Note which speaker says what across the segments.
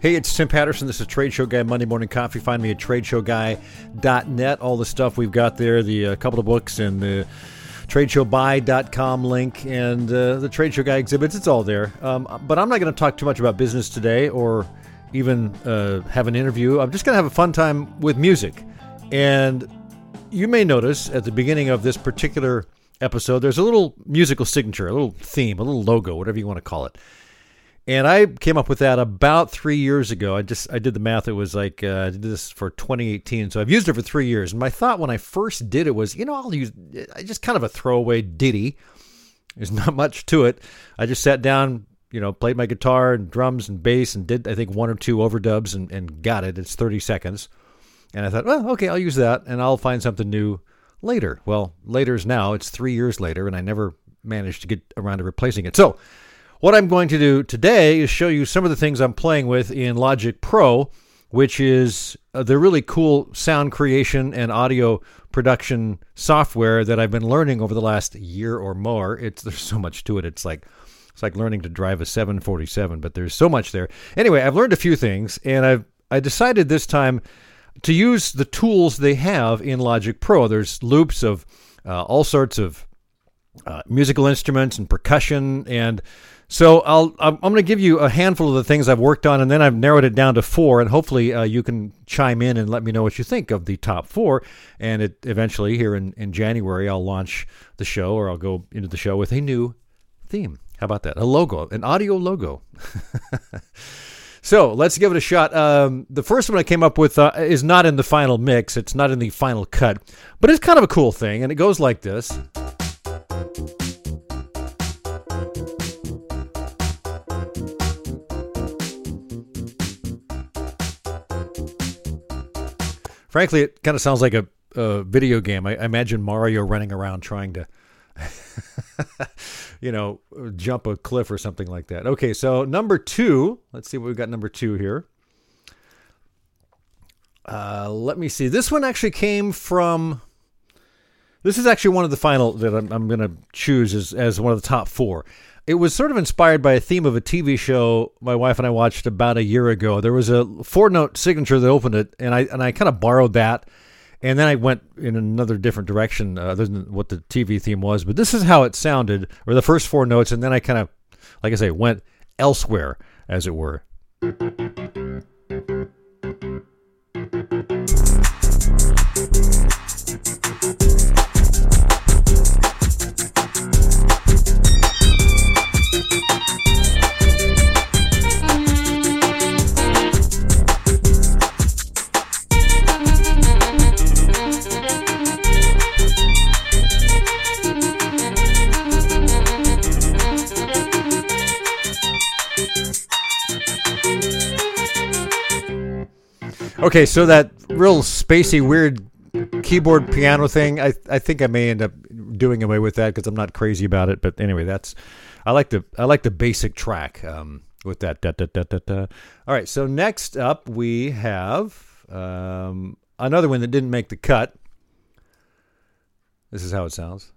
Speaker 1: Hey, it's Tim Patterson. This is Trade Show Guy Monday Morning Coffee. Find me at tradeshowguy.net. All the stuff we've got there, the uh, couple of books and the tradeshowbuy.com link and uh, the Trade Show Guy exhibits. It's all there. Um, but I'm not going to talk too much about business today or even uh, have an interview. I'm just going to have a fun time with music. And you may notice at the beginning of this particular episode, there's a little musical signature, a little theme, a little logo, whatever you want to call it. And I came up with that about three years ago. I just I did the math. It was like uh, I did this for 2018, so I've used it for three years. And my thought when I first did it was, you know, I'll use just kind of a throwaway ditty. There's not much to it. I just sat down, you know, played my guitar and drums and bass and did I think one or two overdubs and, and got it. It's 30 seconds. And I thought, well, okay, I'll use that and I'll find something new later. Well, later is now. It's three years later, and I never managed to get around to replacing it. So what I'm going to do today is show you some of the things I'm playing with in Logic Pro, which is uh, the really cool sound creation and audio production software that I've been learning over the last year or more. It's there's so much to it. It's like it's like learning to drive a 747, but there's so much there. Anyway, I've learned a few things, and I've I decided this time to use the tools they have in Logic Pro. There's loops of uh, all sorts of uh, musical instruments and percussion and so I'll I'm, going to give you a handful of the things I've worked on, and then I've narrowed it down to four, and hopefully uh, you can chime in and let me know what you think of the top four. And it eventually here in in January I'll launch the show, or I'll go into the show with a new theme. How about that? A logo, an audio logo. so let's give it a shot. Um, the first one I came up with uh, is not in the final mix. It's not in the final cut, but it's kind of a cool thing, and it goes like this. Frankly, it kind of sounds like a, a video game. I, I, imagine Mario running around trying to, you know, jump a cliff or something like that. Okay, so number two. Let's see what we've got. Number two here. Uh, let me see. This one actually came from. This is actually one of the final that I'm, I'm going to choose as, as one of the top four. It was sort of inspired by a theme of a TV show my wife and I watched about a year ago. There was a four note signature that opened it, and I and I kind of borrowed that, and then I went in another different direction uh, other than what the TV theme was. But this is how it sounded, or the first four notes, and then I kind of, like I say, went elsewhere, as it were. Okay, so that real spacey, weird keyboard piano thing, I I think I may end up doing away with that because I'm not crazy about it. But anyway, that's I like the I like the basic track um, with that. Da, da, da, da, da. All right, so next up we have um, another one that didn't make the cut. This is how it sounds.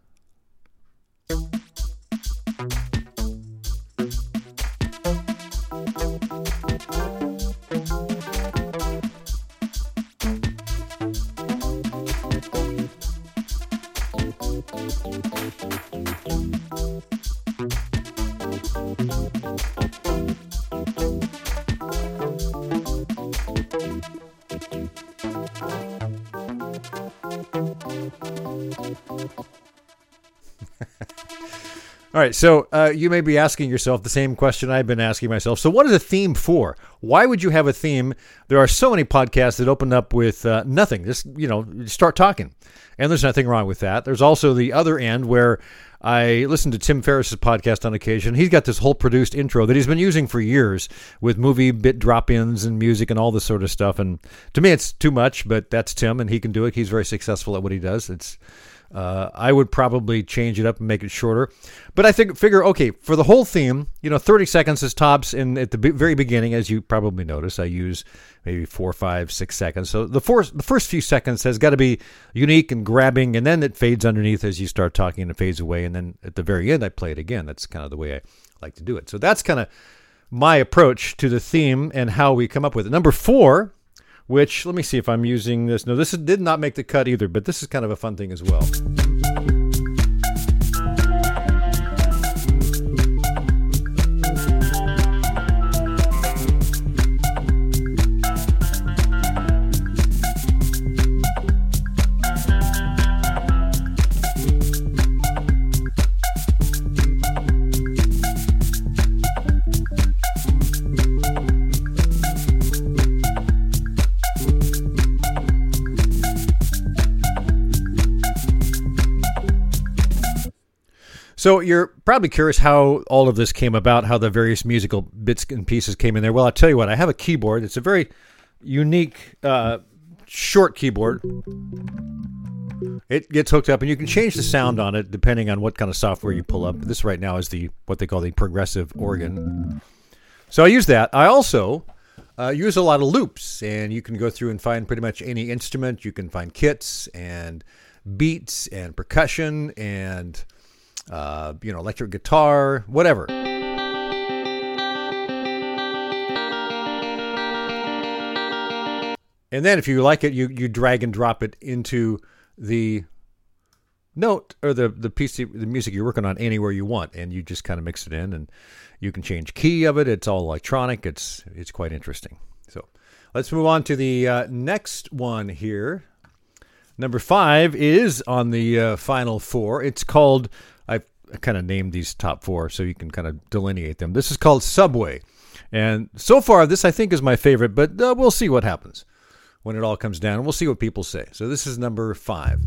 Speaker 1: All right, so uh, you may be asking yourself the same question I've been asking myself. So, what is a theme for? Why would you have a theme? There are so many podcasts that open up with uh, nothing. Just you know, start talking, and there's nothing wrong with that. There's also the other end where I listen to Tim Ferriss's podcast on occasion. He's got this whole produced intro that he's been using for years with movie bit drop-ins and music and all this sort of stuff. And to me, it's too much, but that's Tim, and he can do it. He's very successful at what he does. It's uh, I would probably change it up and make it shorter. But I think figure okay for the whole theme. You know, 30 seconds is tops. And at the very beginning, as you probably notice, I use maybe four, five, six seconds. So the first the first few seconds has got to be unique and grabbing, and then it fades underneath as you start talking and it fades away. And then at the very end, I play it again. That's kind of the way I like to do it. So that's kind of my approach to the theme and how we come up with it. Number four, which let me see if I'm using this. No, this did not make the cut either, but this is kind of a fun thing as well. So you're probably curious how all of this came about, how the various musical bits and pieces came in there. Well, I'll tell you what. I have a keyboard. It's a very unique, uh, short keyboard. It gets hooked up, and you can change the sound on it depending on what kind of software you pull up. This right now is the what they call the progressive organ. So I use that. I also uh, use a lot of loops, and you can go through and find pretty much any instrument. You can find kits and beats and percussion and uh, you know, electric guitar, whatever. And then if you like it, you, you drag and drop it into the note or the, the piece the music you're working on anywhere you want and you just kind of mix it in and you can change key of it. It's all electronic. It's it's quite interesting. So let's move on to the uh, next one here. Number five is on the uh, final four. It's called kind of named these top four so you can kind of delineate them. This is called Subway. And so far, this I think is my favorite, but uh, we'll see what happens when it all comes down. We'll see what people say. So this is number five.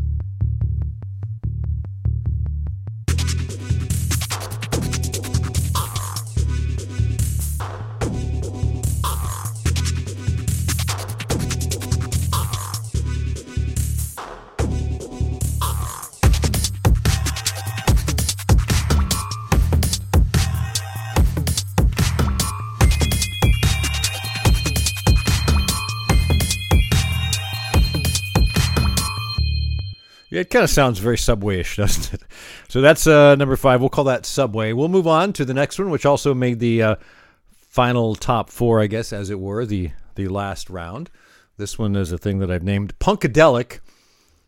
Speaker 1: It kind of sounds very Subway-ish, doesn't it? So that's uh, number five. We'll call that Subway. We'll move on to the next one, which also made the uh, final top four, I guess, as it were, the the last round. This one is a thing that I've named Punkadelic,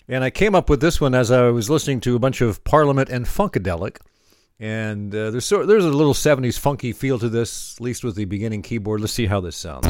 Speaker 1: and I came up with this one as I was listening to a bunch of Parliament and Funkadelic. And uh, there's there's a little 70s funky feel to this, at least with the beginning keyboard. Let's see how this sounds.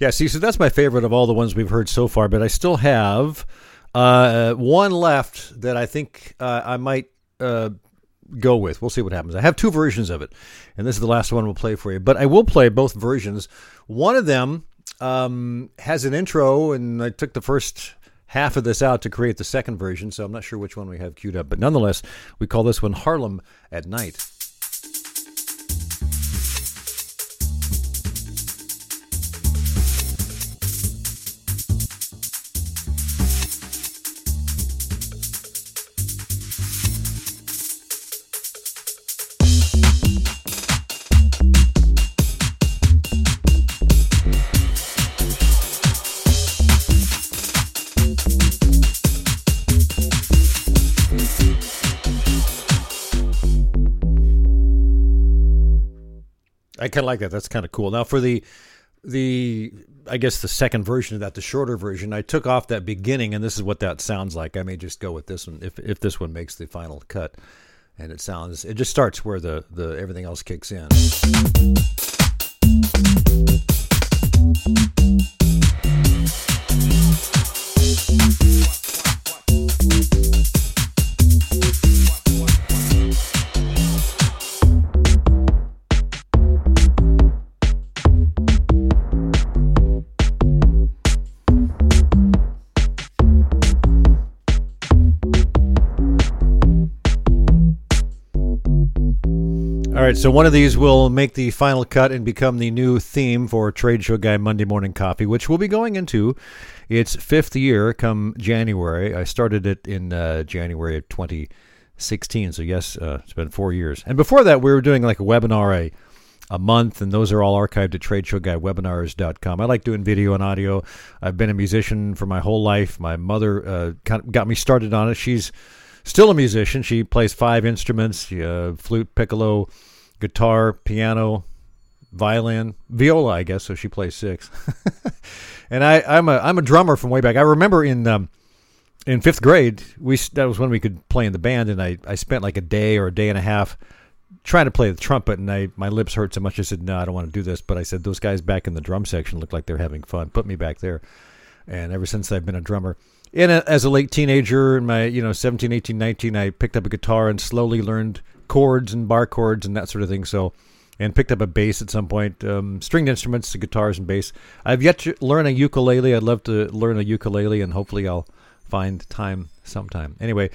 Speaker 1: Yeah, see, so that's my favorite of all the ones we've heard so far, but I still have uh, one left that I think uh, I might uh, go with. We'll see what happens. I have two versions of it, and this is the last one we'll play for you. But I will play both versions. One of them um, has an intro, and I took the first half of this out to create the second version, so I'm not sure which one we have queued up. But nonetheless, we call this one Harlem at Night. kind of like that. That's kind of cool. Now for the the I guess the second version of that, the shorter version, I took off that beginning, and this is what that sounds like. I may just go with this one if if this one makes the final cut, and it sounds it just starts where the the everything else kicks in. Right, so one of these will make the final cut and become the new theme for Trade Show Guy Monday Morning Coffee, which we'll be going into its fifth year come January. I started it in uh, January of 2016, so yes, uh, it's been four years. And before that, we were doing like a webinar a, a month, and those are all archived at tradeshowguywebinars.com. I like doing video and audio. I've been a musician for my whole life. My mother uh, got me started on it. She's still a musician. She plays five instruments uh, flute, piccolo, guitar, piano, violin, viola, I guess. So she plays six. and I, I'm a I'm a drummer from way back. I remember in um, in fifth grade, we that was when we could play in the band, and I, I spent like a day or a day and a half trying to play the trumpet, and I my lips hurt so much. I said, "No, I don't want to do this." But I said, "Those guys back in the drum section look like they're having fun. Put me back there." And ever since I've been a drummer and as a late teenager in my you know 17 18 19 i picked up a guitar and slowly learned chords and bar chords and that sort of thing. So and picked up a bass at some point um, stringed instruments guitars and bass. I've yet to learn a ukulele. I'd love to learn a ukulele and hopefully i'll find time sometime. Anyway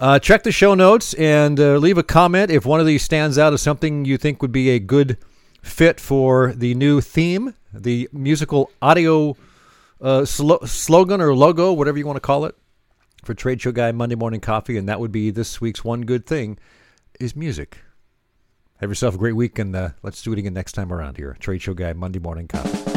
Speaker 1: uh, check the show notes and uh, leave a comment if one of these stands out as something you think would be a good fit for the new theme the musical audio uh, sl- slogan or logo, whatever you want to call it, for Trade Show Guy Monday Morning Coffee, and that would be this week's one good thing is music. Have yourself a great week, and uh, let's do it again next time around here. Trade Show Guy Monday Morning Coffee.